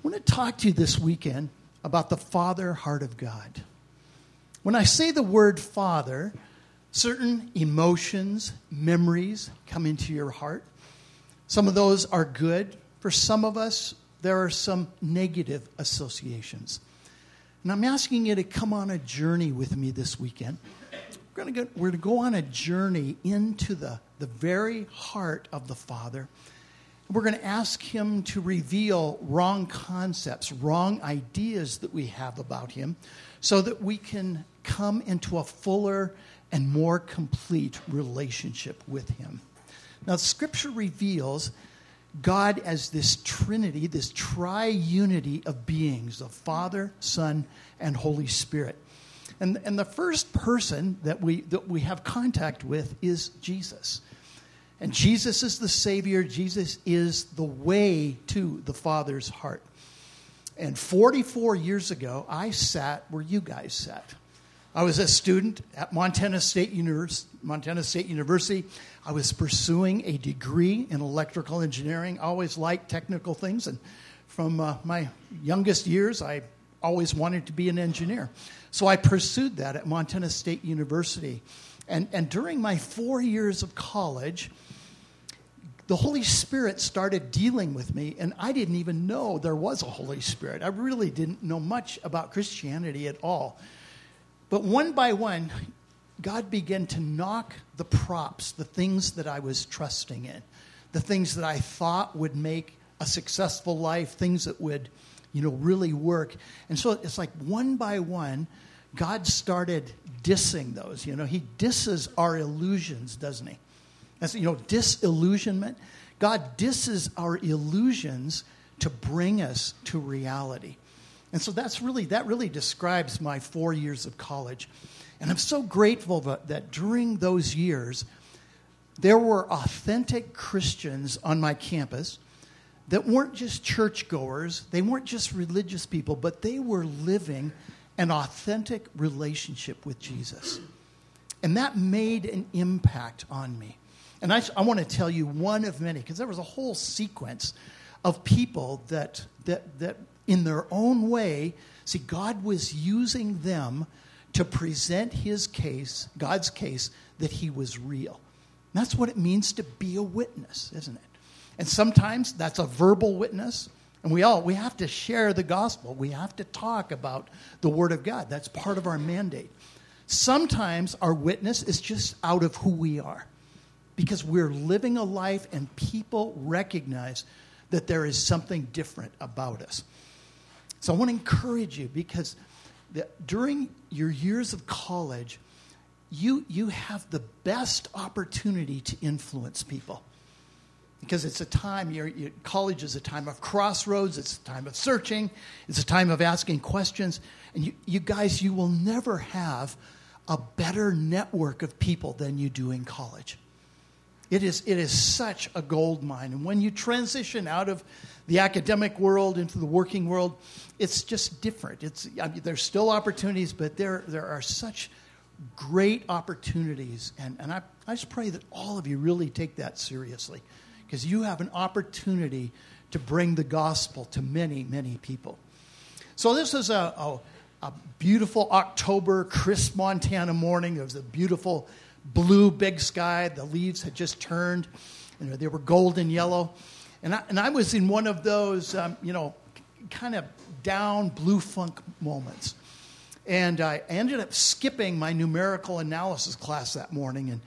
I want to talk to you this weekend about the Father heart of God. When I say the word Father, certain emotions, memories come into your heart. Some of those are good. For some of us, there are some negative associations. And I'm asking you to come on a journey with me this weekend. We're going to go, we're going to go on a journey into the, the very heart of the Father we're going to ask him to reveal wrong concepts, wrong ideas that we have about him, so that we can come into a fuller and more complete relationship with him. Now, Scripture reveals God as this trinity, this triunity of beings the Father, Son, and Holy Spirit. And, and the first person that we, that we have contact with is Jesus. And Jesus is the Savior, Jesus is the way to the Father's heart. And 44 years ago, I sat where you guys sat. I was a student at Montana State, Univers- Montana State University. I was pursuing a degree in electrical engineering. I always liked technical things, and from uh, my youngest years, I always wanted to be an engineer. So I pursued that at Montana State University. And, and during my four years of college, the Holy Spirit started dealing with me, and I didn't even know there was a Holy Spirit. I really didn't know much about Christianity at all. But one by one, God began to knock the props, the things that I was trusting in, the things that I thought would make a successful life, things that would, you know, really work. And so it's like one by one, God started dissing those. You know, He disses our illusions, doesn't He? That's, you know, disillusionment. God disses our illusions to bring us to reality. And so that's really, that really describes my four years of college. And I'm so grateful that, that during those years, there were authentic Christians on my campus that weren't just churchgoers, they weren't just religious people, but they were living an authentic relationship with Jesus. And that made an impact on me. And I, I want to tell you one of many, because there was a whole sequence of people that, that, that, in their own way, see, God was using them to present his case, God's case, that he was real. And that's what it means to be a witness, isn't it? And sometimes that's a verbal witness. And we all we have to share the gospel. We have to talk about the word of God. That's part of our mandate. Sometimes our witness is just out of who we are because we're living a life and people recognize that there is something different about us. So I want to encourage you because the, during your years of college, you, you have the best opportunity to influence people. Because it's a time, your, college is a time of crossroads, it's a time of searching, it's a time of asking questions. And you, you guys, you will never have a better network of people than you do in college. It is, it is such a gold mine. And when you transition out of the academic world into the working world, it's just different. It's, I mean, there's still opportunities, but there, there are such great opportunities. And, and I, I just pray that all of you really take that seriously because you have an opportunity to bring the gospel to many, many people. So, this is a, a, a beautiful October, crisp Montana morning. It was a beautiful blue big sky. The leaves had just turned, know, they were golden yellow. And I, and I was in one of those, um, you know, kind of down blue funk moments. And I ended up skipping my numerical analysis class that morning. And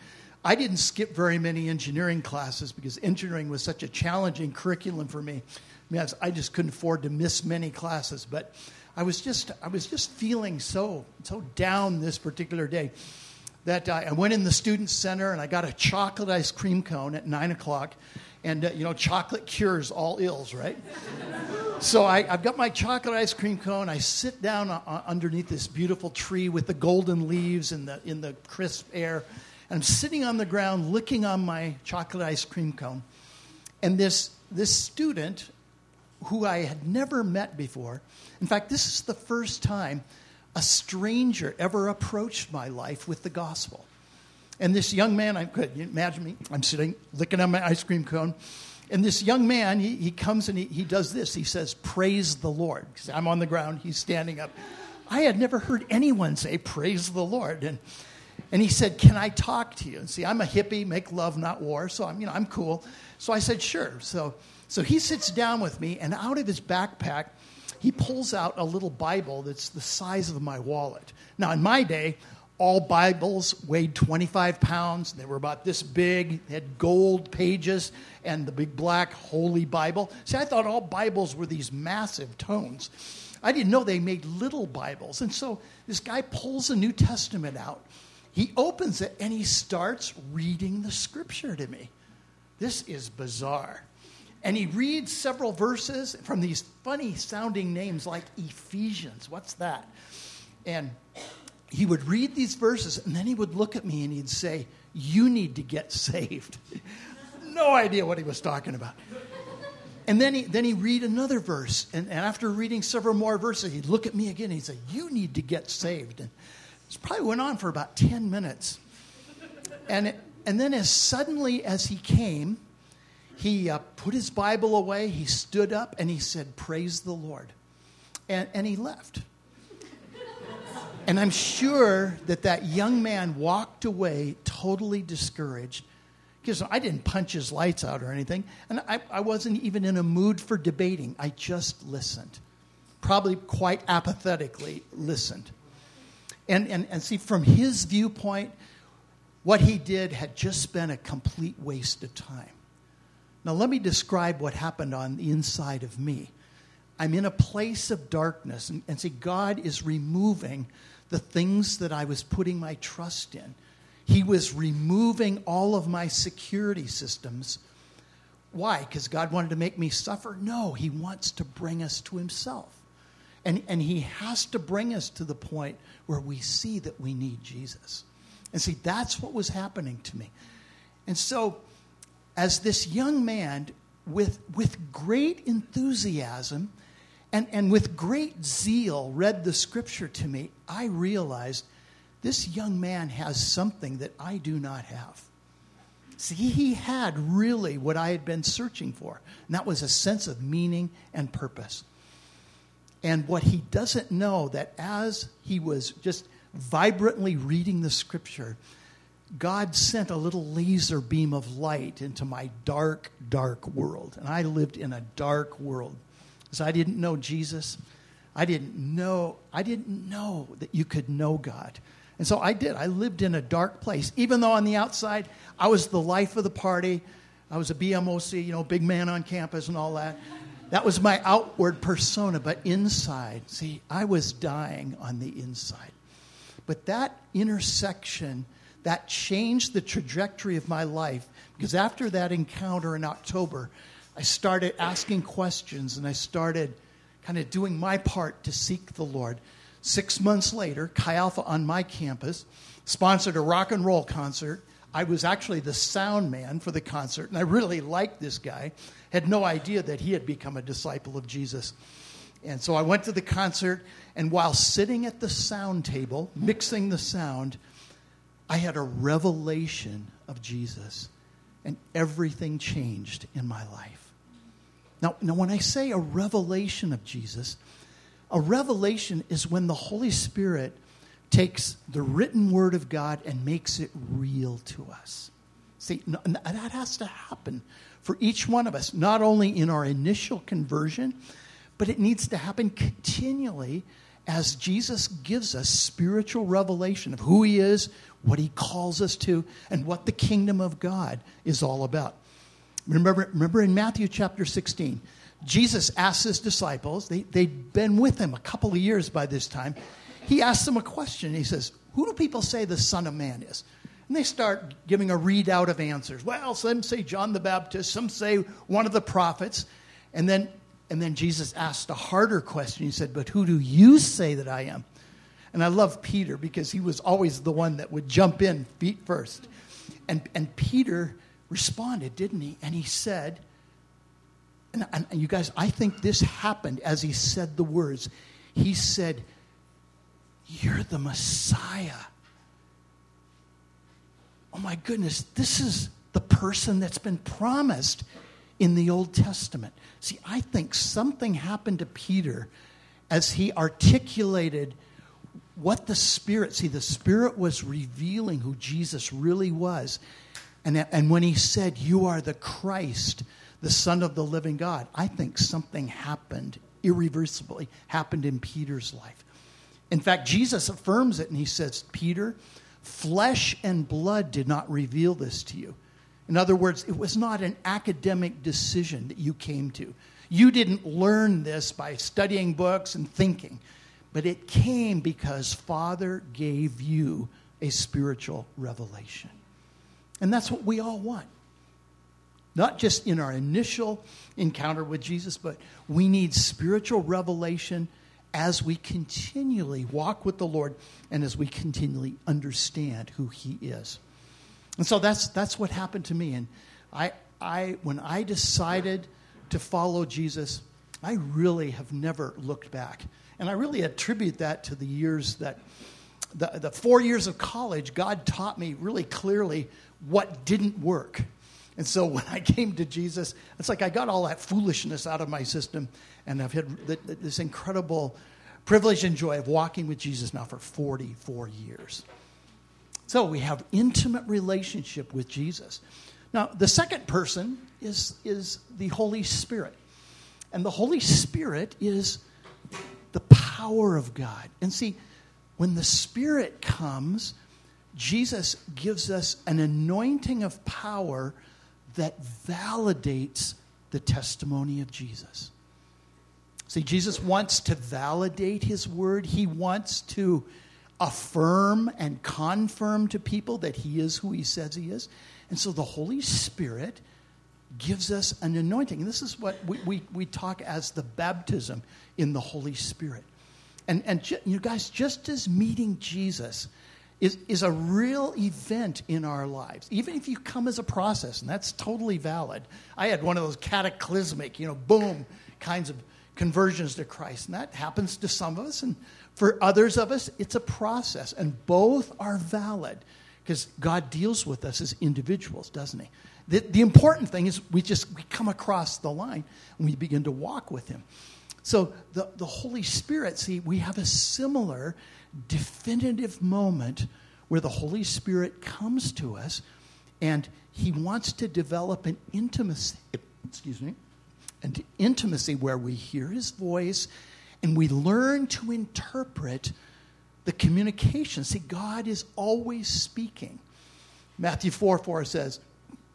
I didn't skip very many engineering classes because engineering was such a challenging curriculum for me. I mean, I just couldn't afford to miss many classes. But I was just, I was just feeling so, so down this particular day that I, I went in the student center and I got a chocolate ice cream cone at nine o'clock. And, uh, you know, chocolate cures all ills, right? so I, have got my chocolate ice cream cone. I sit down uh, underneath this beautiful tree with the golden leaves in the, in the crisp air. And I'm sitting on the ground licking on my chocolate ice cream cone. And this, this student, who I had never met before, in fact, this is the first time a stranger ever approached my life with the gospel. And this young man, I could imagine me, I'm sitting licking on my ice cream cone, And this young man, he, he comes and he, he does this. He says, Praise the Lord. I'm on the ground, he's standing up. I had never heard anyone say, Praise the Lord. And, and he said, Can I talk to you? And see, I'm a hippie, make love, not war. So I'm, you know, I'm cool. So I said, Sure. So, so he sits down with me, and out of his backpack, he pulls out a little Bible that's the size of my wallet. Now, in my day, all Bibles weighed 25 pounds. They were about this big, they had gold pages and the big black Holy Bible. See, I thought all Bibles were these massive tomes. I didn't know they made little Bibles. And so this guy pulls the New Testament out. He opens it and he starts reading the scripture to me. This is bizarre. And he reads several verses from these funny sounding names like Ephesians. What's that? And he would read these verses and then he would look at me and he'd say, You need to get saved. no idea what he was talking about. And then he then he read another verse, and, and after reading several more verses, he'd look at me again and he'd say, You need to get saved. And this probably went on for about 10 minutes. And, it, and then as suddenly as he came, he uh, put his Bible away, he stood up, and he said, Praise the Lord. And, and he left. And I'm sure that that young man walked away totally discouraged because I didn't punch his lights out or anything. And I, I wasn't even in a mood for debating. I just listened, probably quite apathetically listened. And, and, and see, from his viewpoint, what he did had just been a complete waste of time. Now, let me describe what happened on the inside of me. I'm in a place of darkness, and, and see, God is removing the things that I was putting my trust in. He was removing all of my security systems. Why? Because God wanted to make me suffer? No, He wants to bring us to Himself. And, and He has to bring us to the point where we see that we need Jesus. And see, that's what was happening to me. And so, as this young man, with, with great enthusiasm, and, and with great zeal read the scripture to me, I realized this young man has something that I do not have. See, he had really what I had been searching for, and that was a sense of meaning and purpose. And what he doesn't know that as he was just vibrantly reading the scripture, God sent a little laser beam of light into my dark, dark world. And I lived in a dark world because I didn't know Jesus. I didn't know, I didn't know that you could know God. And so I did. I lived in a dark place. Even though on the outside, I was the life of the party. I was a BMOC, you know, big man on campus and all that. That was my outward persona. But inside, see, I was dying on the inside. But that intersection, that changed the trajectory of my life. Because after that encounter in October, I started asking questions and I started kind of doing my part to seek the Lord. Six months later, Chi Alpha on my campus sponsored a rock and roll concert. I was actually the sound man for the concert, and I really liked this guy. Had no idea that he had become a disciple of Jesus. And so I went to the concert, and while sitting at the sound table, mixing the sound, I had a revelation of Jesus, and everything changed in my life. Now, now, when I say a revelation of Jesus, a revelation is when the Holy Spirit takes the written word of God and makes it real to us. See, that has to happen for each one of us, not only in our initial conversion, but it needs to happen continually as Jesus gives us spiritual revelation of who he is, what he calls us to, and what the kingdom of God is all about. Remember, remember in Matthew chapter 16, Jesus asked his disciples, they, they'd been with him a couple of years by this time. He asked them a question. He says, Who do people say the Son of Man is? And they start giving a readout of answers. Well, some say John the Baptist, some say one of the prophets. And then, and then Jesus asked a harder question. He said, But who do you say that I am? And I love Peter because he was always the one that would jump in feet first. And, and Peter responded, didn't he? And he said, and, and, you guys, I think this happened as he said the words. He said, You're the Messiah. Oh my goodness, this is the person that's been promised in the Old Testament. See, I think something happened to Peter as he articulated what the Spirit, see, the Spirit was revealing who Jesus really was. And, and when he said, You are the Christ, the Son of the living God, I think something happened irreversibly, happened in Peter's life. In fact, Jesus affirms it and he says, Peter, flesh and blood did not reveal this to you. In other words, it was not an academic decision that you came to. You didn't learn this by studying books and thinking, but it came because Father gave you a spiritual revelation. And that's what we all want. Not just in our initial encounter with Jesus, but we need spiritual revelation as we continually walk with the Lord and as we continually understand who He is. And so that's, that's what happened to me. And I, I, when I decided to follow Jesus, I really have never looked back. And I really attribute that to the years that, the, the four years of college, God taught me really clearly what didn't work. And so when I came to Jesus, it's like I got all that foolishness out of my system, and I've had this incredible privilege and joy of walking with Jesus now for 44 years. So we have intimate relationship with Jesus. Now, the second person is, is the Holy Spirit. And the Holy Spirit is the power of God. And see, when the Spirit comes, Jesus gives us an anointing of power that validates the testimony of Jesus. See, Jesus wants to validate his word. He wants to affirm and confirm to people that he is who he says he is. And so the Holy Spirit gives us an anointing. And this is what we, we, we talk as the baptism in the Holy Spirit. And, and you guys, just as meeting Jesus is, is a real event in our lives, even if you come as a process, and that's totally valid. I had one of those cataclysmic, you know, boom kinds of conversions to Christ, and that happens to some of us, and for others of us, it's a process, and both are valid because God deals with us as individuals, doesn't He? The, the important thing is we just we come across the line and we begin to walk with Him. So the, the Holy Spirit, see, we have a similar definitive moment where the Holy Spirit comes to us and he wants to develop an intimacy, excuse me, an intimacy where we hear his voice and we learn to interpret the communication. See, God is always speaking. Matthew 4 4 says,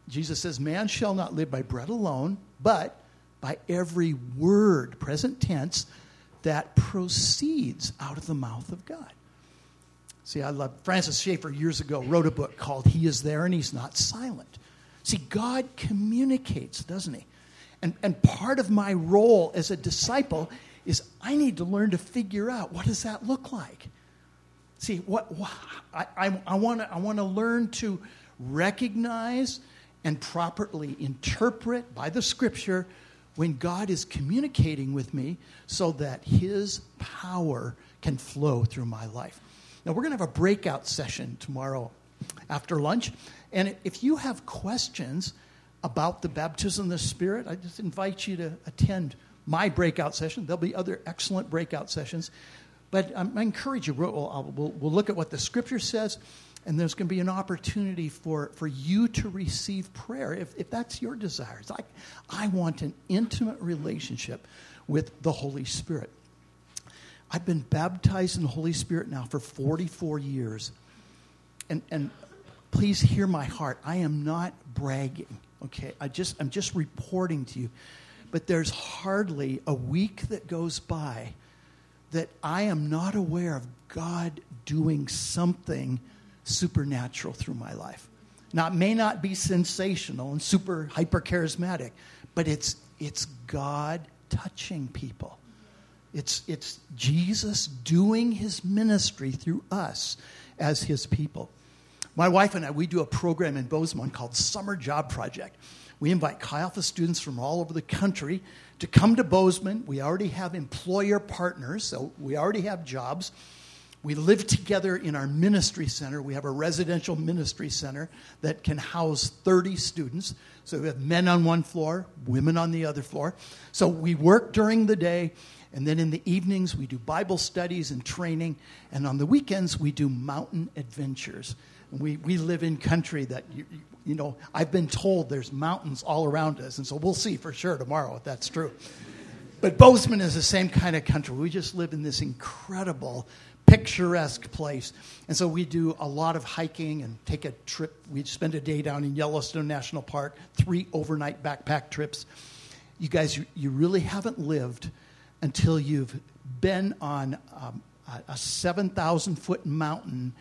Jesus says, Man shall not live by bread alone, but by every word, present tense, that proceeds out of the mouth of God. See, I love Francis Schaeffer years ago wrote a book called He is There and He's Not Silent. See, God communicates, doesn't He? And, and part of my role as a disciple is I need to learn to figure out what does that look like. See, what, what I, I, I want to I wanna learn to recognize and properly interpret by the scripture when God is communicating with me so that his power can flow through my life. Now, we're going to have a breakout session tomorrow after lunch. And if you have questions about the baptism of the Spirit, I just invite you to attend my breakout session. There'll be other excellent breakout sessions. But um, I encourage you, we'll, we'll, we'll look at what the Scripture says and there's going to be an opportunity for, for you to receive prayer if, if that's your desire. It's like, I want an intimate relationship with the Holy Spirit. I've been baptized in the Holy Spirit now for 44 years. And, and please hear my heart. I am not bragging, okay? I just, I'm just reporting to you. But there's hardly a week that goes by that I am not aware of God doing something supernatural through my life. Now, it may not be sensational and super hyper charismatic, but it's, it's God touching people. It's, it's Jesus doing his ministry through us as his people. My wife and I, we do a program in Bozeman called Summer Job Project. We invite Chi Alpha students from all over the country to come to Bozeman. We already have employer partners, so we already have jobs. We live together in our ministry center. We have a residential ministry center that can house 30 students. So we have men on one floor, women on the other floor. So we work during the day, and then in the evenings we do Bible studies and training, and on the weekends we do mountain adventures. We, we live in country that, you, you know, I've been told there's mountains all around us, and so we'll see for sure tomorrow if that's true. But Bozeman is the same kind of country. We just live in this incredible, picturesque place. And so we do a lot of hiking and take a trip. We spend a day down in Yellowstone National Park, three overnight backpack trips. You guys, you, you really haven't lived until you've been on um, a 7,000 foot mountain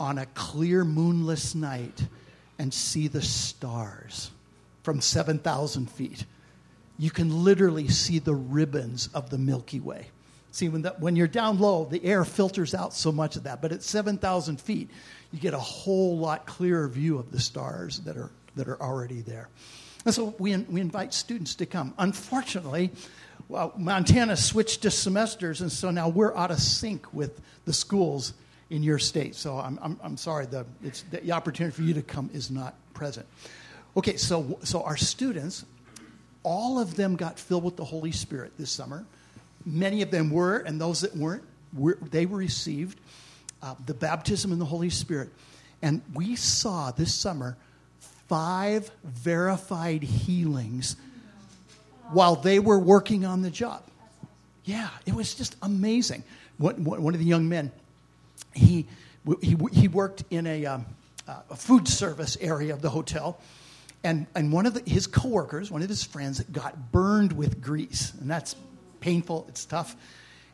on a clear, moonless night and see the stars from 7,000 feet you can literally see the ribbons of the Milky Way. See, when, the, when you're down low, the air filters out so much of that. But at 7,000 feet, you get a whole lot clearer view of the stars that are, that are already there. And so we, we invite students to come. Unfortunately, well, Montana switched to semesters, and so now we're out of sync with the schools in your state. So I'm, I'm, I'm sorry, the, the opportunity for you to come is not present. Okay, so, so our students all of them got filled with the Holy Spirit this summer. Many of them were, and those that weren't, were, they were received uh, the baptism in the Holy Spirit. And we saw this summer five verified healings while they were working on the job. Yeah, it was just amazing. One, one of the young men, he, he, he worked in a, um, a food service area of the hotel and, and one of the, his coworkers, one of his friends, got burned with grease. And that's painful, it's tough.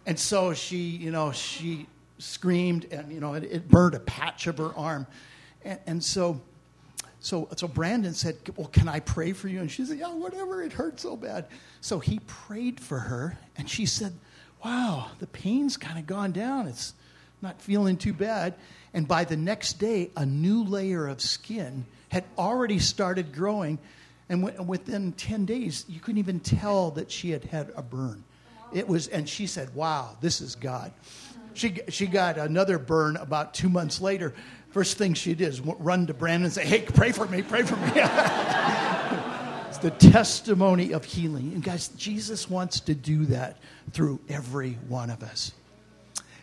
And so she, you know, she screamed and, you know, it, it burned a patch of her arm. And, and, so, so, so Brandon said, well, can I pray for you? And she said, yeah, whatever, it hurt so bad. So he prayed for her and she said, wow, the pain's kind of gone down. It's not feeling too bad. And by the next day, a new layer of skin had already started growing. And within 10 days, you couldn't even tell that she had had a burn. It was, and she said, Wow, this is God. She, she got another burn about two months later. First thing she did is run to Brandon and say, Hey, pray for me, pray for me. it's the testimony of healing. And guys, Jesus wants to do that through every one of us.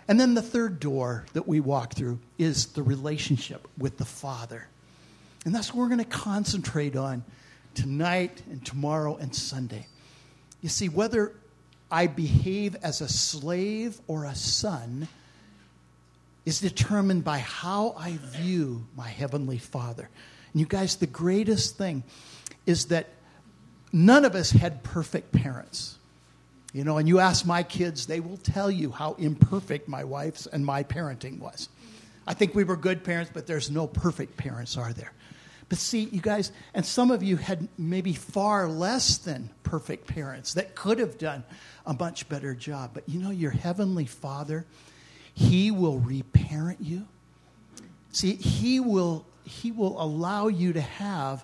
And then the third door that we walk through is the relationship with the Father. And that's what we're going to concentrate on tonight and tomorrow and Sunday. You see, whether I behave as a slave or a son is determined by how I view my Heavenly Father. And you guys, the greatest thing is that none of us had perfect parents. You know, and you ask my kids, they will tell you how imperfect my wife's and my parenting was. I think we were good parents, but there's no perfect parents, are there? But see, you guys, and some of you had maybe far less than perfect parents that could have done a much better job. But you know, your heavenly Father, He will reparent you. See, He will, he will allow you to have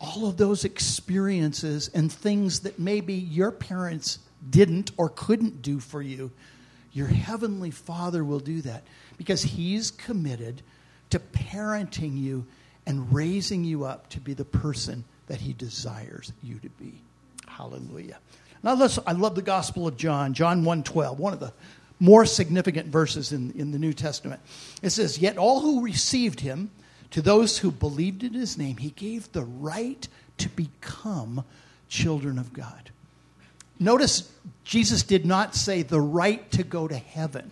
all of those experiences and things that maybe your parents didn't or couldn't do for you. Your heavenly Father will do that because He's committed to parenting you and raising you up to be the person that he desires you to be. Hallelujah. Now listen, I love the Gospel of John, John 1:12, one of the more significant verses in, in the New Testament. It says, Yet all who received him, to those who believed in his name, he gave the right to become children of God. Notice Jesus did not say the right to go to heaven.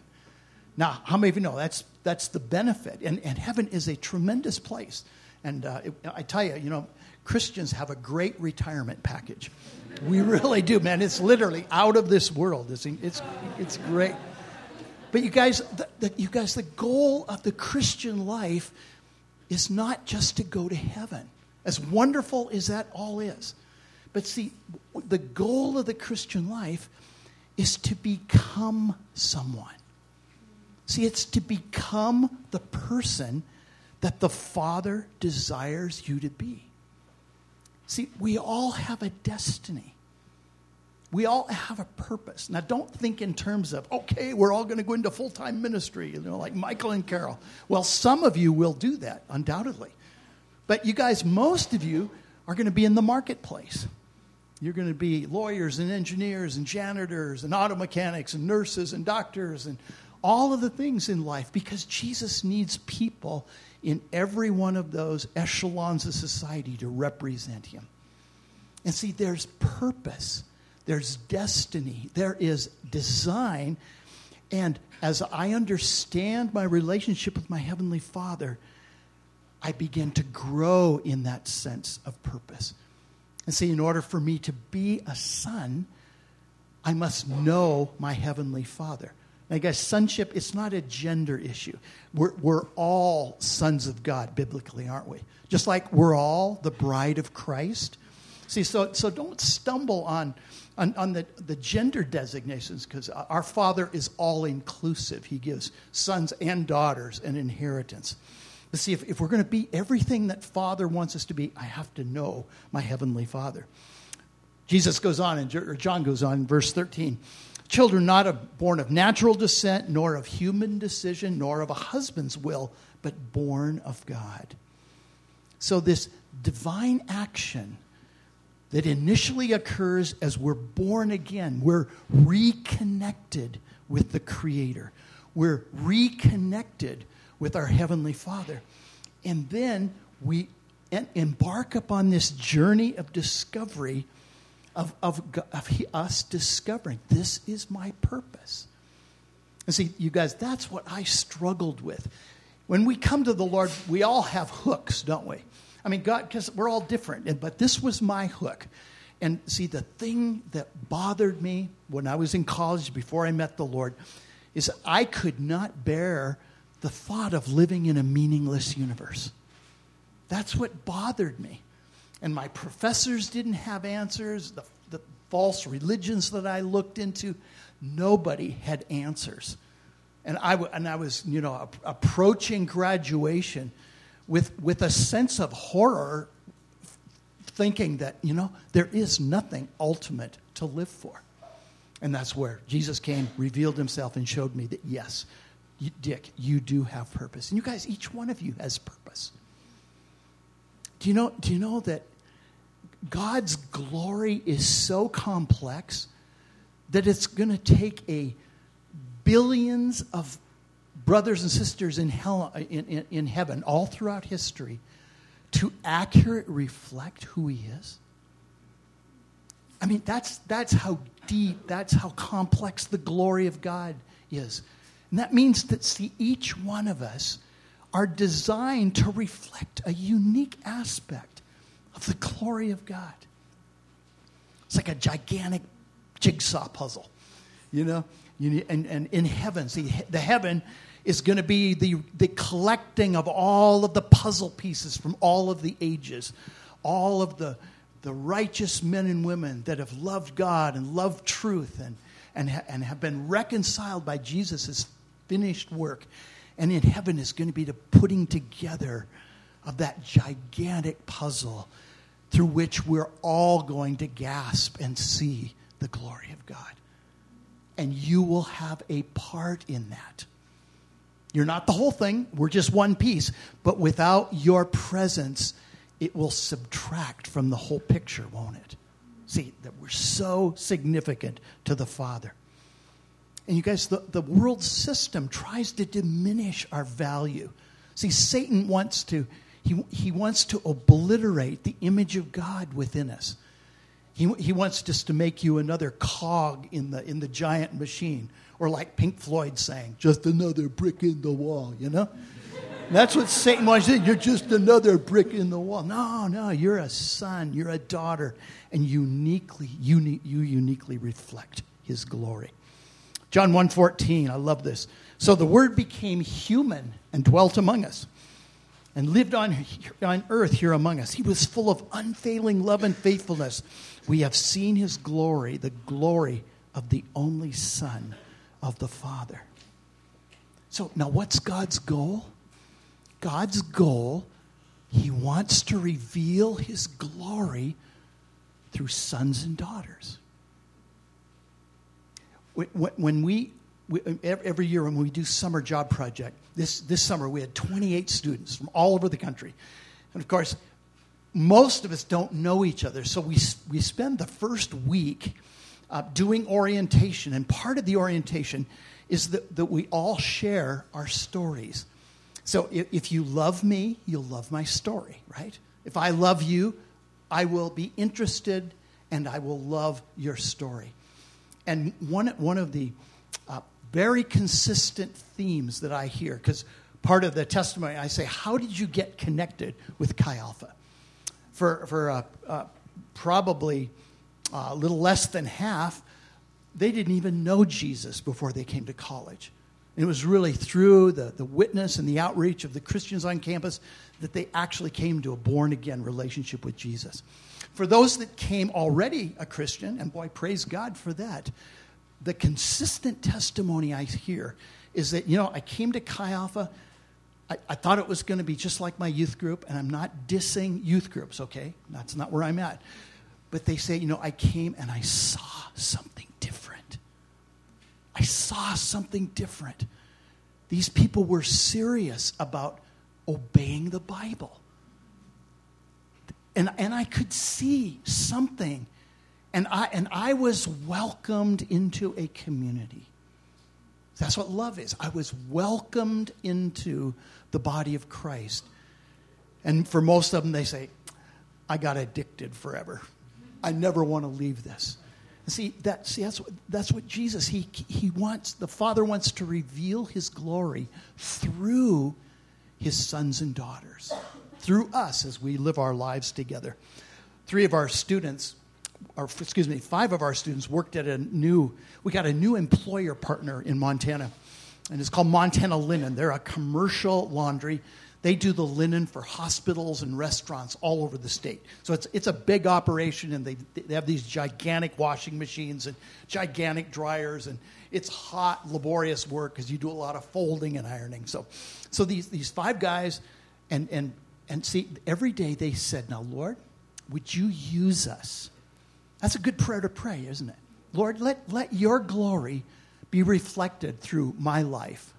Now, how many of you know that's, that's the benefit? And, and heaven is a tremendous place. And uh, it, I tell you, you know, Christians have a great retirement package. We really do, man. It's literally out of this world. It's, it's, it's great. But you guys, the, the, you guys, the goal of the Christian life is not just to go to heaven, as wonderful as that all is. But see, the goal of the Christian life is to become someone. See, it's to become the person that the Father desires you to be. See, we all have a destiny. We all have a purpose. Now, don't think in terms of, okay, we're all going to go into full time ministry, you know, like Michael and Carol. Well, some of you will do that, undoubtedly. But you guys, most of you are going to be in the marketplace. You're going to be lawyers and engineers and janitors and auto mechanics and nurses and doctors and all of the things in life because Jesus needs people in every one of those echelons of society to represent him. And see, there's purpose, there's destiny, there is design. And as I understand my relationship with my Heavenly Father, I begin to grow in that sense of purpose. And see, in order for me to be a son, I must know my Heavenly Father. I guess sonship, it's not a gender issue. We're, we're all sons of God biblically, aren't we? Just like we're all the bride of Christ. See, so, so don't stumble on, on, on the, the gender designations because our Father is all inclusive. He gives sons and daughters an inheritance. But see, if, if we're going to be everything that Father wants us to be, I have to know my Heavenly Father. Jesus goes on, and John goes on in verse 13. Children not of, born of natural descent, nor of human decision, nor of a husband's will, but born of God. So, this divine action that initially occurs as we're born again, we're reconnected with the Creator, we're reconnected with our Heavenly Father. And then we embark upon this journey of discovery of, of, of us discovering this is my purpose. And see, you guys, that's what I struggled with. When we come to the Lord, we all have hooks, don't we? I mean, God, because we're all different, but this was my hook. And see, the thing that bothered me when I was in college before I met the Lord is I could not bear the thought of living in a meaningless universe. That's what bothered me and my professors didn't have answers. The, the false religions that I looked into, nobody had answers. And I, and I was, you know, approaching graduation with, with a sense of horror, thinking that, you know, there is nothing ultimate to live for. And that's where Jesus came, revealed himself, and showed me that, yes, Dick, you do have purpose. And you guys, each one of you has purpose. Do you know, do you know that God's glory is so complex that it's going to take a billions of brothers and sisters in, hell, in, in, in heaven all throughout history to accurately reflect who he is? I mean, that's, that's how deep, that's how complex the glory of God is. And that means that, see, each one of us are designed to reflect a unique aspect of the glory of God. It's like a gigantic jigsaw puzzle, you know? and, and in heaven, see, the heaven is going to be the, the collecting of all of the puzzle pieces from all of the ages, all of the, the righteous men and women that have loved God and loved truth and, and, and have been reconciled by Jesus' finished work and in heaven is going to be the putting together of that gigantic puzzle through which we're all going to gasp and see the glory of God. And you will have a part in that. You're not the whole thing, we're just one piece. But without your presence, it will subtract from the whole picture, won't it? See, that we're so significant to the Father. And you guys, the, the world system tries to diminish our value. See, Satan wants to, he, he wants to obliterate the image of God within us. He, he wants just to make you another cog in the, in the giant machine. Or like Pink Floyd saying, just another brick in the wall, you know? That's what Satan wants to. You're just another brick in the wall. No, no, you're a son, you're a daughter, and uniquely, uni- you uniquely reflect his glory. John 1:14, I love this. So the word became human and dwelt among us and lived on, on earth here among us. He was full of unfailing love and faithfulness. We have seen his glory, the glory of the only Son of the Father. So now what's God's goal? God's goal, he wants to reveal his glory through sons and daughters when we, every year when we do summer job project, this, this summer we had 28 students from all over the country. And of course, most of us don't know each other. So we, we spend the first week uh, doing orientation. And part of the orientation is that, that we all share our stories. So if, if you love me, you'll love my story, right? If I love you, I will be interested and I will love your story. And one, one of the uh, very consistent themes that I hear, because part of the testimony, I say, How did you get connected with Chi Alpha? For, for uh, uh, probably uh, a little less than half, they didn't even know Jesus before they came to college. It was really through the, the witness and the outreach of the Christians on campus that they actually came to a born again relationship with Jesus. For those that came already a Christian, and boy, praise God for that, the consistent testimony I hear is that, you know, I came to Chi Alpha. I, I thought it was going to be just like my youth group, and I'm not dissing youth groups, okay? That's not where I'm at. But they say, you know, I came and I saw something different. I saw something different. These people were serious about obeying the Bible. And, and I could see something. And I, and I was welcomed into a community. That's what love is. I was welcomed into the body of Christ. And for most of them, they say, I got addicted forever. I never want to leave this. See, that, see that's, what, that's what Jesus, he, he wants, the Father wants to reveal his glory through his sons and daughters, through us as we live our lives together. Three of our students, or excuse me, five of our students worked at a new, we got a new employer partner in Montana, and it's called Montana Linen. They're a commercial laundry they do the linen for hospitals and restaurants all over the state. So it's, it's a big operation, and they, they have these gigantic washing machines and gigantic dryers, and it's hot, laborious work because you do a lot of folding and ironing. So, so these, these five guys, and, and, and see, every day they said, Now, Lord, would you use us? That's a good prayer to pray, isn't it? Lord, let, let your glory be reflected through my life.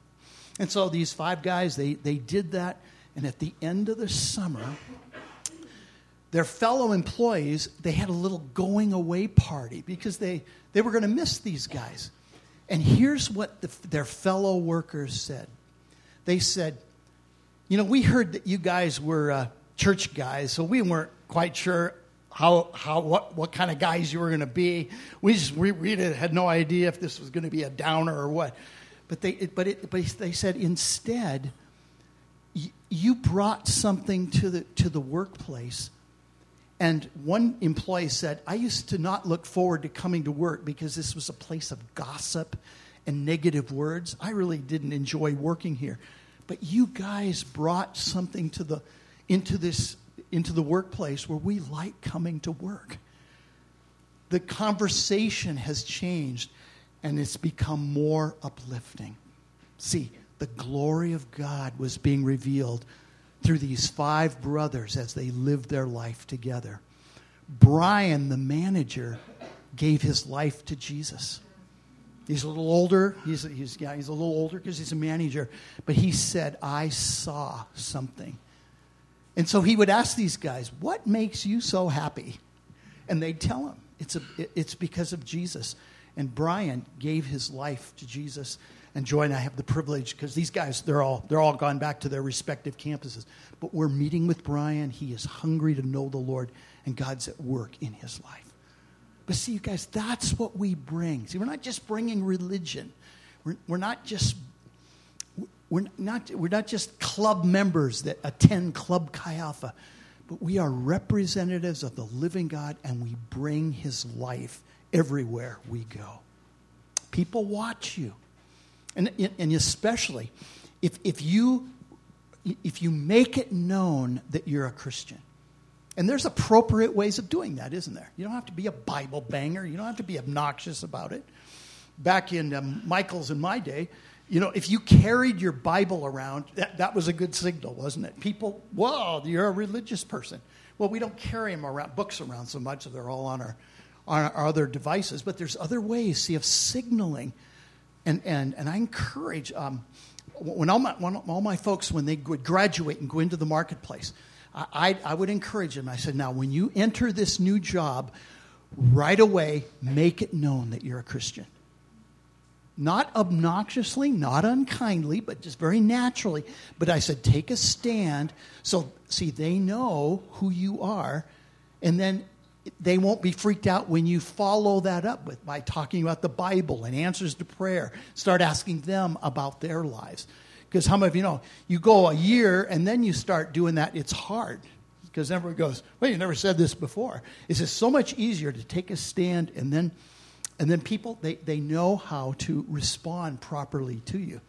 And so these five guys, they, they did that. And at the end of the summer, their fellow employees, they had a little going away party because they, they were going to miss these guys. And here's what the, their fellow workers said they said, You know, we heard that you guys were uh, church guys, so we weren't quite sure how, how what, what kind of guys you were going to be. We just we, we had no idea if this was going to be a downer or what. But they, but, it, but they said instead, you brought something to the, to the workplace. And one employee said, I used to not look forward to coming to work because this was a place of gossip and negative words. I really didn't enjoy working here. But you guys brought something to the, into, this, into the workplace where we like coming to work. The conversation has changed and it's become more uplifting. See, the glory of God was being revealed through these five brothers as they lived their life together. Brian, the manager, gave his life to Jesus. He's a little older. He's, he's, yeah, he's a little older because he's a manager. But he said, I saw something. And so he would ask these guys, What makes you so happy? And they'd tell him, It's, a, it's because of Jesus. And Brian gave his life to Jesus and Joy and I have the privilege because these guys they're all they're all gone back to their respective campuses. But we're meeting with Brian. He is hungry to know the Lord, and God's at work in his life. But see, you guys, that's what we bring. See, we're not just bringing religion. We're, we're not just we're not we're not just club members that attend Club Chi Alpha, but we are representatives of the living God, and we bring His life everywhere we go. People watch you. And, and especially if, if, you, if you make it known that you're a Christian. And there's appropriate ways of doing that, isn't there? You don't have to be a Bible banger, you don't have to be obnoxious about it. Back in um, Michael's in my day, you know, if you carried your Bible around, that, that was a good signal, wasn't it? People, whoa, you're a religious person. Well, we don't carry them around, books around so much, they're all on our, on our other devices. But there's other ways, see, of signaling and, and, and I encourage, um, when, all my, when all my folks, when they would graduate and go into the marketplace, I, I, I would encourage him. I said, now, when you enter this new job, right away, make it known that you're a Christian. Not obnoxiously, not unkindly, but just very naturally. But I said, take a stand. So, see, they know who you are. And then they won't be freaked out when you follow that up with by talking about the Bible and answers to prayer. Start asking them about their lives. Because how many of you know you go a year and then you start doing that, it's hard. Because everyone goes, Well, you never said this before. It's just so much easier to take a stand and then and then people they, they know how to respond properly to you.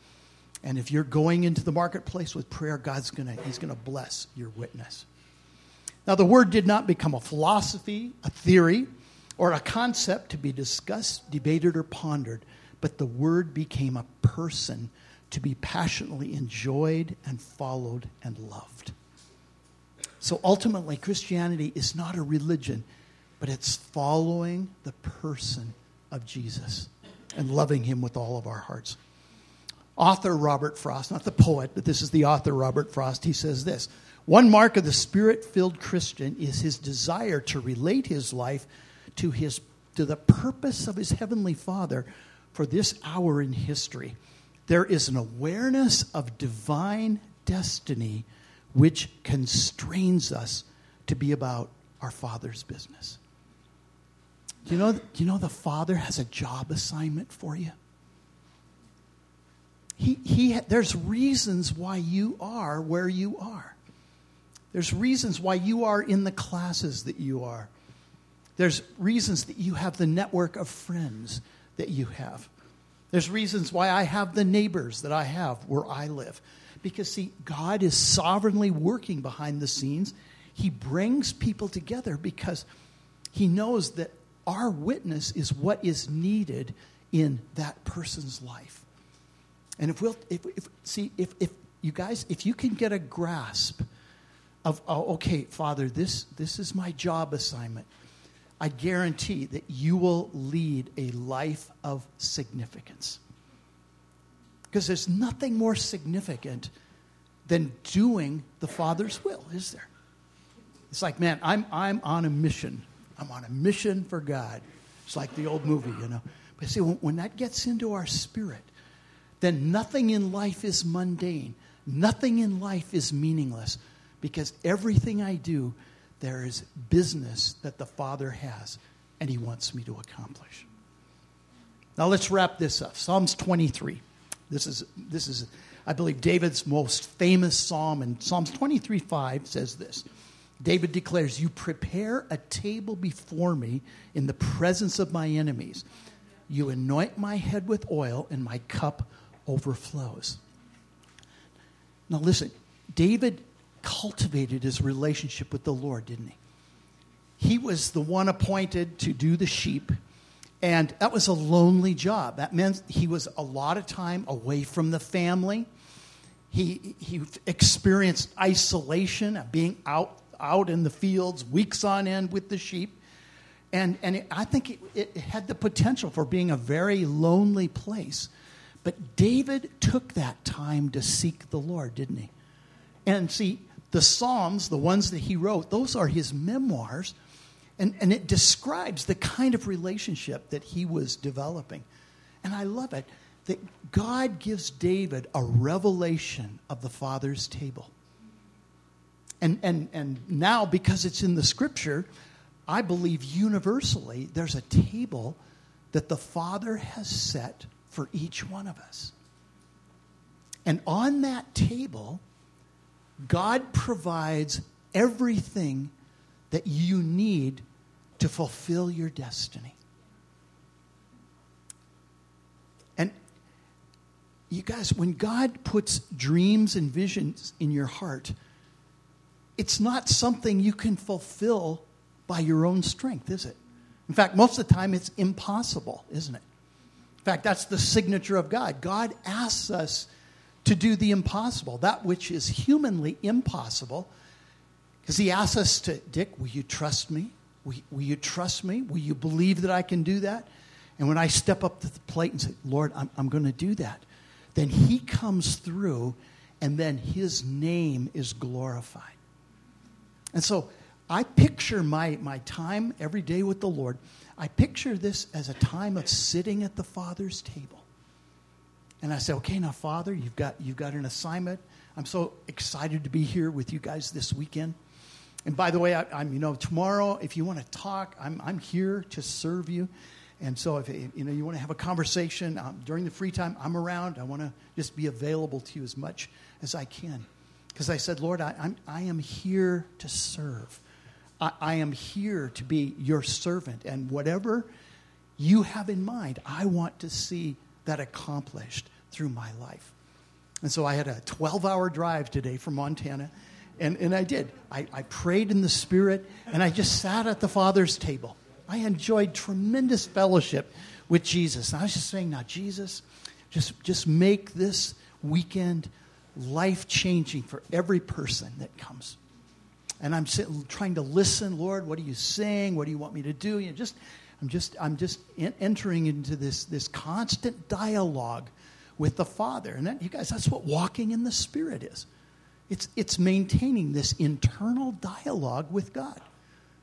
And if you're going into the marketplace with prayer, God's gonna He's gonna bless your witness. Now the word did not become a philosophy, a theory, or a concept to be discussed, debated, or pondered, but the word became a person to be passionately enjoyed and followed and loved. So ultimately, Christianity is not a religion, but it's following the person of Jesus and loving him with all of our hearts. Author Robert Frost, not the poet, but this is the author Robert Frost, he says this One mark of the spirit filled Christian is his desire to relate his life to, his, to the purpose of his heavenly Father for this hour in history there is an awareness of divine destiny which constrains us to be about our Father's business. You know, you know the Father has a job assignment for you? He, he, there's reasons why you are where you are. There's reasons why you are in the classes that you are. There's reasons that you have the network of friends that you have. There's reasons why I have the neighbors that I have where I live. Because, see, God is sovereignly working behind the scenes. He brings people together because He knows that our witness is what is needed in that person's life. And if we'll, if, if see, if, if you guys, if you can get a grasp of, oh, okay, Father, this, this is my job assignment. I guarantee that you will lead a life of significance. Because there's nothing more significant than doing the Father's will, is there? It's like, man, I'm, I'm on a mission. I'm on a mission for God. It's like the old movie, you know. But see, when, when that gets into our spirit, then nothing in life is mundane. Nothing in life is meaningless because everything I do there is business that the Father has and He wants me to accomplish. Now let's wrap this up. Psalms 23. This is, this is I believe, David's most famous psalm. And Psalms 23 5 says this David declares, You prepare a table before me in the presence of my enemies. You anoint my head with oil, and my cup overflows. Now, listen, David cultivated his relationship with the Lord, didn't he? He was the one appointed to do the sheep, and that was a lonely job. That meant he was a lot of time away from the family. He, he experienced isolation of being out, out in the fields weeks on end with the sheep. And, and it, I think it, it had the potential for being a very lonely place. But David took that time to seek the Lord, didn't he? And see, the Psalms, the ones that he wrote, those are his memoirs. And, and it describes the kind of relationship that he was developing. And I love it that God gives David a revelation of the Father's table. And, and, and now, because it's in the scripture, I believe universally there's a table that the Father has set for each one of us. And on that table, God provides everything that you need to fulfill your destiny. And you guys, when God puts dreams and visions in your heart, it's not something you can fulfill by your own strength, is it? In fact, most of the time it's impossible, isn't it? In fact, that's the signature of God. God asks us to do the impossible, that which is humanly impossible. Because he asks us to, Dick, will you trust me? Will, will, you trust me? Will you believe that I can do that? And when I step up to the plate and say, Lord, I'm, I'm going to do that, then he comes through and then his name is glorified. And so I picture my, my time every day with the Lord. I picture this as a time of sitting at the Father's table. And I said, okay, now, Father, you've got, you've got an assignment. I'm so excited to be here with you guys this weekend. And by the way, I, am you know tomorrow if you want to talk, I'm I'm here to serve you. And so if you know you want to have a conversation um, during the free time, I'm around. I want to just be available to you as much as I can, because I said, Lord, I, I'm I am here to serve. I, I am here to be your servant, and whatever you have in mind, I want to see that accomplished through my life. And so I had a 12 hour drive today from Montana and, and I did. I, I prayed in the Spirit, and I just sat at the Father's table. I enjoyed tremendous fellowship with Jesus. And I was just saying, now, Jesus, just, just make this weekend life changing for every person that comes. And I'm sitting, trying to listen, Lord, what are you saying? What do you want me to do? You know, just, I'm just, I'm just entering into this, this constant dialogue with the Father. And that, you guys, that's what walking in the Spirit is. It's, it's maintaining this internal dialogue with God.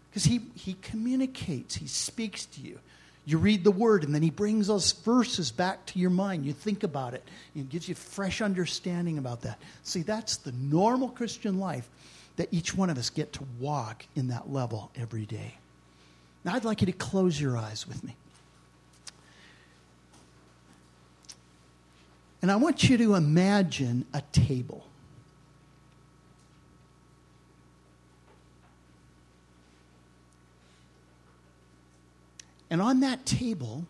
Because he, he communicates, he speaks to you. You read the word, and then he brings those verses back to your mind. You think about it, and it gives you fresh understanding about that. See, that's the normal Christian life that each one of us get to walk in that level every day. Now, I'd like you to close your eyes with me. And I want you to imagine a table. And on that table,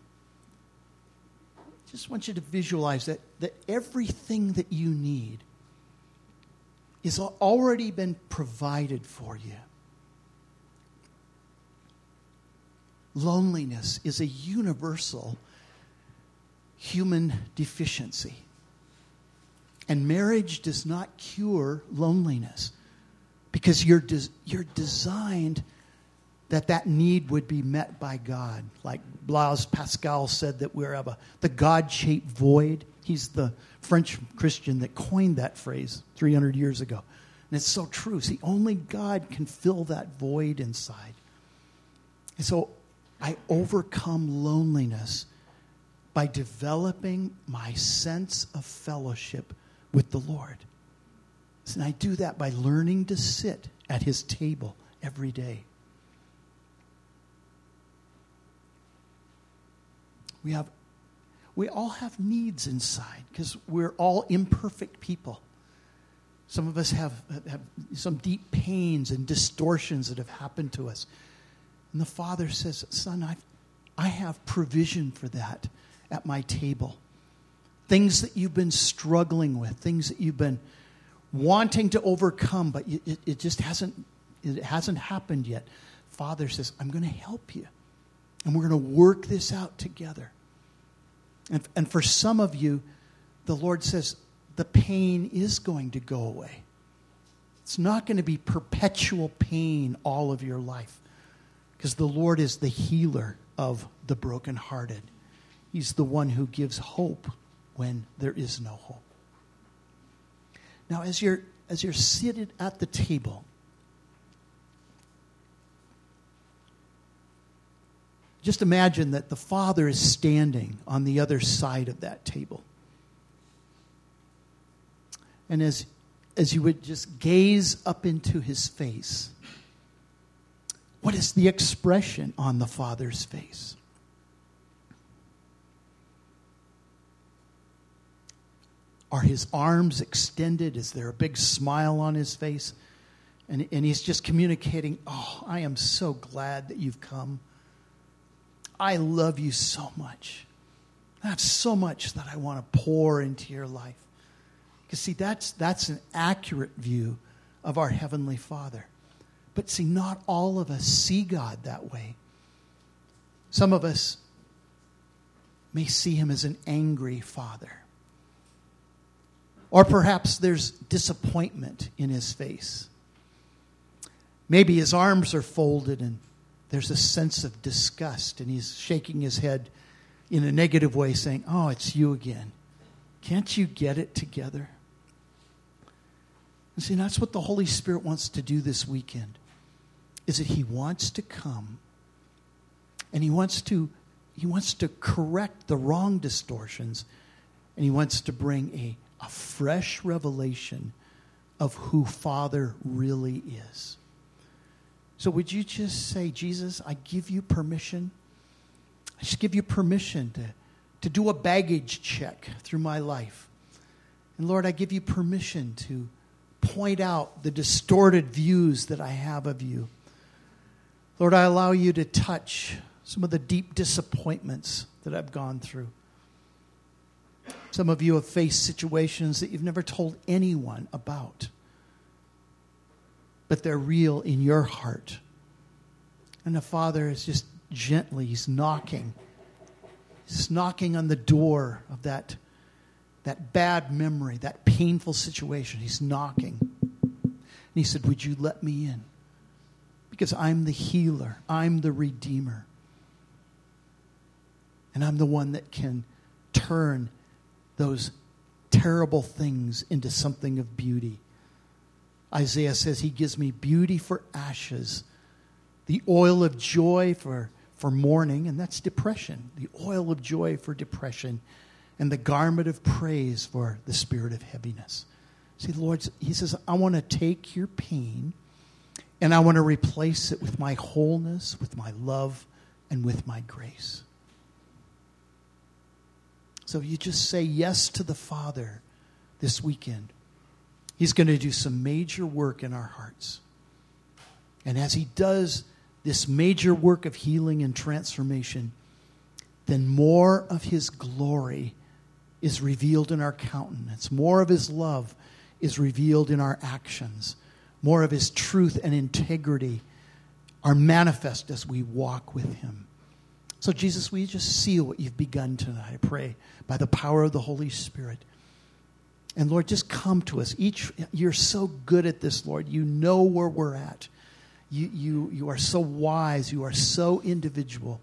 I just want you to visualize that, that everything that you need is already been provided for you. Loneliness is a universal human deficiency. And marriage does not cure loneliness because you're, you're designed that that need would be met by God. Like Blaise Pascal said that we're of a, the God-shaped void. He's the French Christian that coined that phrase 300 years ago. And it's so true. See, only God can fill that void inside. And so I overcome loneliness by developing my sense of fellowship with the Lord. And I do that by learning to sit at his table every day. We have we all have needs inside because we're all imperfect people. Some of us have, have some deep pains and distortions that have happened to us. And the Father says, Son, I've, I have provision for that at my table. Things that you've been struggling with, things that you've been wanting to overcome, but it, it just hasn't, it hasn't happened yet. Father says, I'm going to help you. And we're going to work this out together. And, and for some of you, the Lord says the pain is going to go away. It's not going to be perpetual pain all of your life because the Lord is the healer of the brokenhearted. He's the one who gives hope when there is no hope. Now, as you're, as you're seated at the table, Just imagine that the Father is standing on the other side of that table. And as, as you would just gaze up into his face, what is the expression on the Father's face? Are his arms extended? Is there a big smile on his face? And, and he's just communicating, Oh, I am so glad that you've come. I love you so much. I have so much that I want to pour into your life. Because, see, that's, that's an accurate view of our Heavenly Father. But, see, not all of us see God that way. Some of us may see Him as an angry Father. Or perhaps there's disappointment in His face. Maybe His arms are folded and there's a sense of disgust, and he's shaking his head in a negative way, saying, Oh, it's you again. Can't you get it together? And see, that's what the Holy Spirit wants to do this weekend. is that He wants to come and He wants to, he wants to correct the wrong distortions and He wants to bring a, a fresh revelation of who Father really is. So, would you just say, Jesus, I give you permission? I just give you permission to, to do a baggage check through my life. And Lord, I give you permission to point out the distorted views that I have of you. Lord, I allow you to touch some of the deep disappointments that I've gone through. Some of you have faced situations that you've never told anyone about, but they're real in your heart. And the Father is just gently, He's knocking. He's knocking on the door of that, that bad memory, that painful situation. He's knocking. And He said, Would you let me in? Because I'm the healer, I'm the redeemer. And I'm the one that can turn those terrible things into something of beauty. Isaiah says, He gives me beauty for ashes, the oil of joy for, for mourning, and that's depression, the oil of joy for depression, and the garment of praise for the spirit of heaviness. See, the Lord, He says, I want to take your pain and I want to replace it with my wholeness, with my love, and with my grace. So you just say yes to the Father this weekend. He's going to do some major work in our hearts. And as He does this major work of healing and transformation, then more of His glory is revealed in our countenance, more of His love is revealed in our actions, more of His truth and integrity are manifest as we walk with Him. So, Jesus, we just seal what you've begun tonight, I pray, by the power of the Holy Spirit. And Lord, just come to us. Each you're so good at this, Lord. You know where we're at. You, you, you are so wise. You are so individual.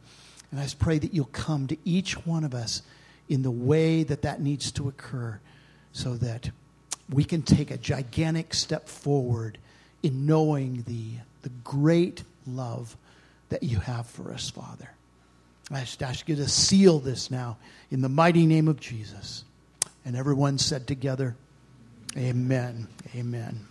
And I just pray that you'll come to each one of us in the way that that needs to occur so that we can take a gigantic step forward in knowing the, the great love that you have for us, Father. I just ask you to seal this now in the mighty name of Jesus. And everyone said together, Amen. Amen.